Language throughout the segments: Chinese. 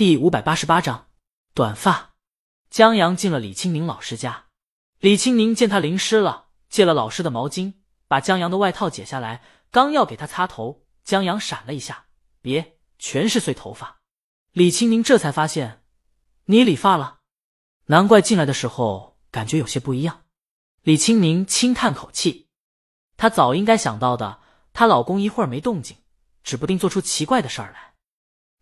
第五百八十八章短发。江阳进了李青宁老师家，李青宁见他淋湿了，借了老师的毛巾，把江阳的外套解下来，刚要给他擦头，江阳闪了一下，别，全是碎头发。李青宁这才发现，你理发了，难怪进来的时候感觉有些不一样。李青宁轻叹口气，她早应该想到的，她老公一会儿没动静，指不定做出奇怪的事儿来。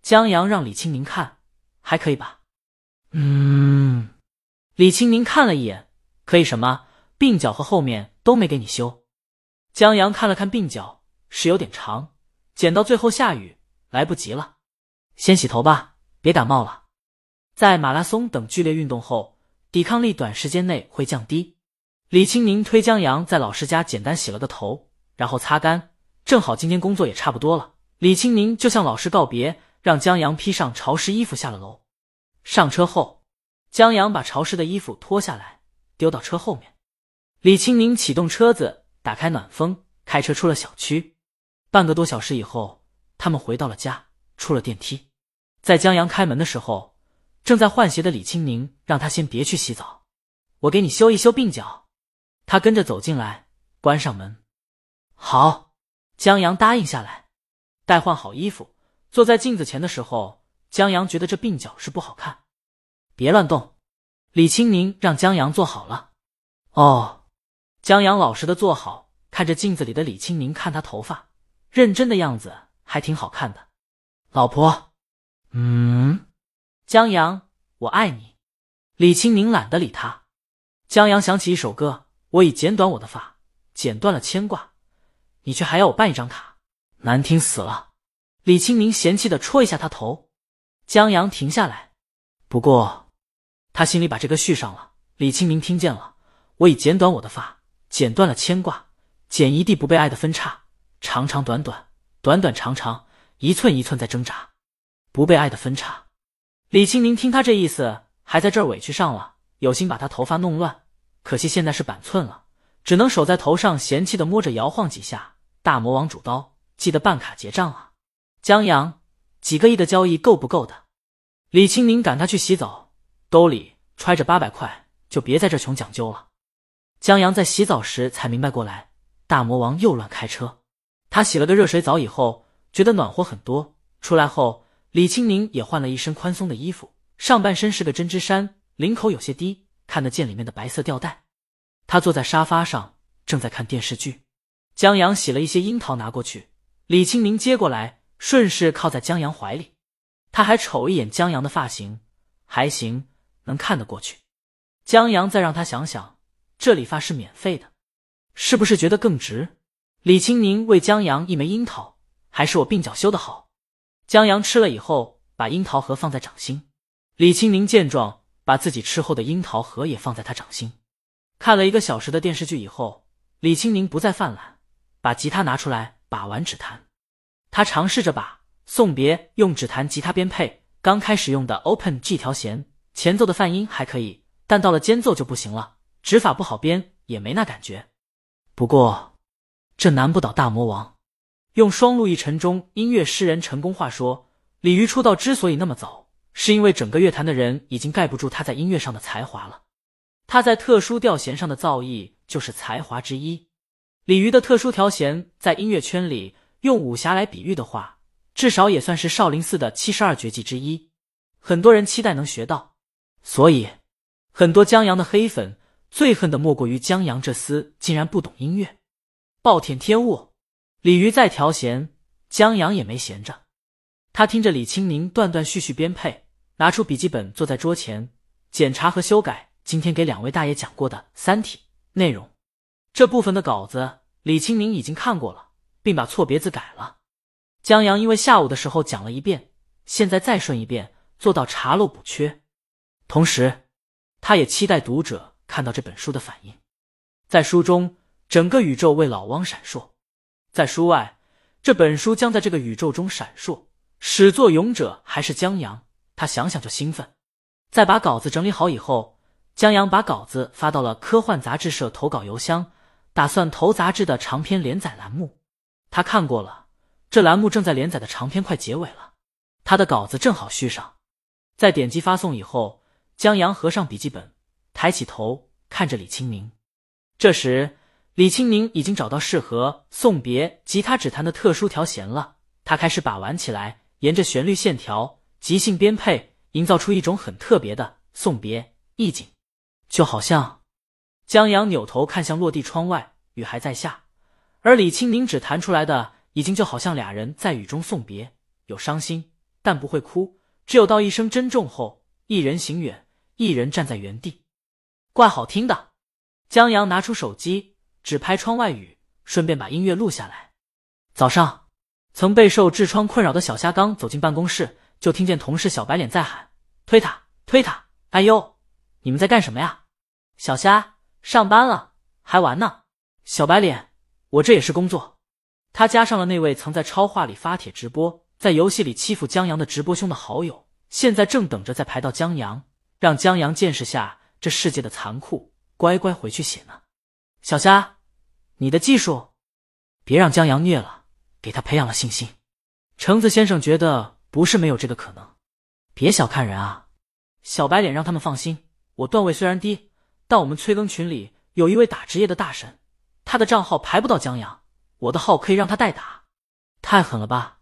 江阳让李青宁看，还可以吧？嗯，李青宁看了一眼，可以什么？鬓角和后面都没给你修。江阳看了看鬓角，是有点长，剪到最后下雨来不及了。先洗头吧，别感冒了。在马拉松等剧烈运动后，抵抗力短时间内会降低。李青宁推江阳在老师家简单洗了个头，然后擦干，正好今天工作也差不多了。李青宁就向老师告别。让江阳披上潮湿衣服下了楼。上车后，江阳把潮湿的衣服脱下来丢到车后面。李青宁启动车子，打开暖风，开车出了小区。半个多小时以后，他们回到了家，出了电梯。在江阳开门的时候，正在换鞋的李青宁让他先别去洗澡，我给你修一修鬓角。他跟着走进来，关上门。好，江阳答应下来，待换好衣服。坐在镜子前的时候，江阳觉得这鬓角是不好看。别乱动，李青宁让江阳坐好了。哦，江阳老实的坐好，看着镜子里的李青宁，看他头发，认真的样子还挺好看的。老婆，嗯，江阳，我爱你。李青宁懒得理他。江阳想起一首歌：我已剪短我的发，剪断了牵挂，你却还要我办一张卡，难听死了。李清明嫌弃的戳一下他头，江阳停下来。不过，他心里把这个续上了。李清明听见了，我已剪短我的发，剪断了牵挂，剪一地不被爱的分叉，长长短短，短短长长，一寸一寸在挣扎，不被爱的分叉。李清明听他这意思，还在这儿委屈上了，有心把他头发弄乱，可惜现在是板寸了，只能手在头上嫌弃的摸着摇晃几下。大魔王主刀，记得办卡结账啊！江阳，几个亿的交易够不够的？李青宁赶他去洗澡，兜里揣着八百块，就别在这穷讲究了。江阳在洗澡时才明白过来，大魔王又乱开车。他洗了个热水澡以后，觉得暖和很多。出来后，李青宁也换了一身宽松的衣服，上半身是个针织衫，领口有些低，看得见里面的白色吊带。他坐在沙发上，正在看电视剧。江阳洗了一些樱桃拿过去，李青宁接过来。顺势靠在江阳怀里，他还瞅一眼江阳的发型，还行，能看得过去。江阳再让他想想，这理发是免费的，是不是觉得更值？李青宁为江阳一枚樱桃，还是我鬓角修的好？江阳吃了以后，把樱桃核放在掌心。李青宁见状，把自己吃后的樱桃核也放在他掌心。看了一个小时的电视剧以后，李青宁不再犯懒，把吉他拿出来把玩指弹。他尝试着把送别用指弹吉他编配，刚开始用的 Open G 调弦，前奏的泛音还可以，但到了间奏就不行了，指法不好编，也没那感觉。不过这难不倒大魔王。用双陆一尘中音乐诗人陈功话说，李鱼出道之所以那么早，是因为整个乐坛的人已经盖不住他在音乐上的才华了。他在特殊调弦上的造诣就是才华之一。李鱼的特殊调弦在音乐圈里。用武侠来比喻的话，至少也算是少林寺的七十二绝技之一。很多人期待能学到，所以很多江阳的黑粉最恨的莫过于江阳这厮竟然不懂音乐。暴殄天物，李鱼在调弦，江阳也没闲着。他听着李青宁断断续续编配，拿出笔记本坐在桌前检查和修改今天给两位大爷讲过的《三体》内容。这部分的稿子，李青宁已经看过了。并把错别字改了。江阳因为下午的时候讲了一遍，现在再顺一遍，做到查漏补缺。同时，他也期待读者看到这本书的反应。在书中，整个宇宙为老汪闪烁；在书外，这本书将在这个宇宙中闪烁。始作俑者还是江阳，他想想就兴奋。在把稿子整理好以后，江阳把稿子发到了科幻杂志社投稿邮箱，打算投杂志的长篇连载栏目。他看过了，这栏目正在连载的长篇快结尾了，他的稿子正好续上。在点击发送以后，江阳合上笔记本，抬起头看着李青宁。这时，李青宁已经找到适合送别吉他指弹的特殊调弦了，他开始把玩起来，沿着旋律线条即兴编配，营造出一种很特别的送别意境，就好像江阳扭头看向落地窗外，雨还在下，而李青宁只弹出来的已经就好像俩人在雨中送别，有伤心，但不会哭。只有道一声珍重后，一人行远，一人站在原地，怪好听的。江阳拿出手机，只拍窗外雨，顺便把音乐录下来。早上，曾备受痔疮困扰的小虾刚走进办公室，就听见同事小白脸在喊：“推他，推他！”哎呦，你们在干什么呀？小虾上班了，还玩呢。小白脸，我这也是工作。他加上了那位曾在超话里发帖直播。在游戏里欺负江阳的直播兄的好友，现在正等着再排到江阳，让江阳见识下这世界的残酷，乖乖回去写呢。小虾，你的技术，别让江阳虐了，给他培养了信心。橙子先生觉得不是没有这个可能，别小看人啊。小白脸让他们放心，我段位虽然低，但我们催更群里有一位打职业的大神，他的账号排不到江阳，我的号可以让他代打，太狠了吧。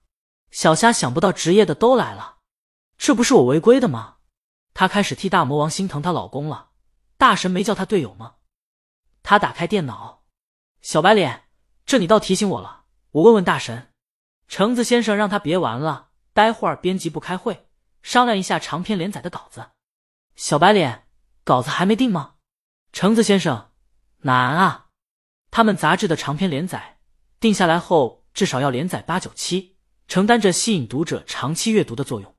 小虾想不到职业的都来了，这不是我违规的吗？她开始替大魔王心疼她老公了。大神没叫他队友吗？他打开电脑，小白脸，这你倒提醒我了。我问问大神，橙子先生让他别玩了，待会儿编辑部开会，商量一下长篇连载的稿子。小白脸，稿子还没定吗？橙子先生，难啊。他们杂志的长篇连载定下来后，至少要连载八九期。承担着吸引读者长期阅读的作用。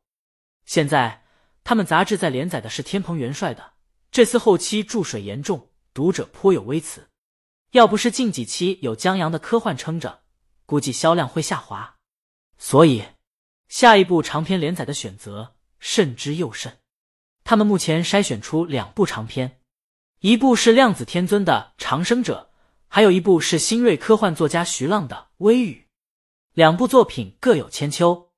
现在他们杂志在连载的是天蓬元帅的，这次后期注水严重，读者颇有微词。要不是近几期有江阳的科幻撑着，估计销量会下滑。所以下一部长篇连载的选择慎之又慎。他们目前筛选出两部长篇，一部是量子天尊的《长生者》，还有一部是新锐科幻作家徐浪的《微雨》。两部作品各有千秋，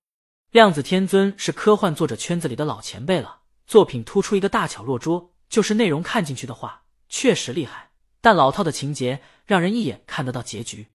量子天尊是科幻作者圈子里的老前辈了。作品突出一个大巧若拙，就是内容看进去的话，确实厉害，但老套的情节让人一眼看得到结局。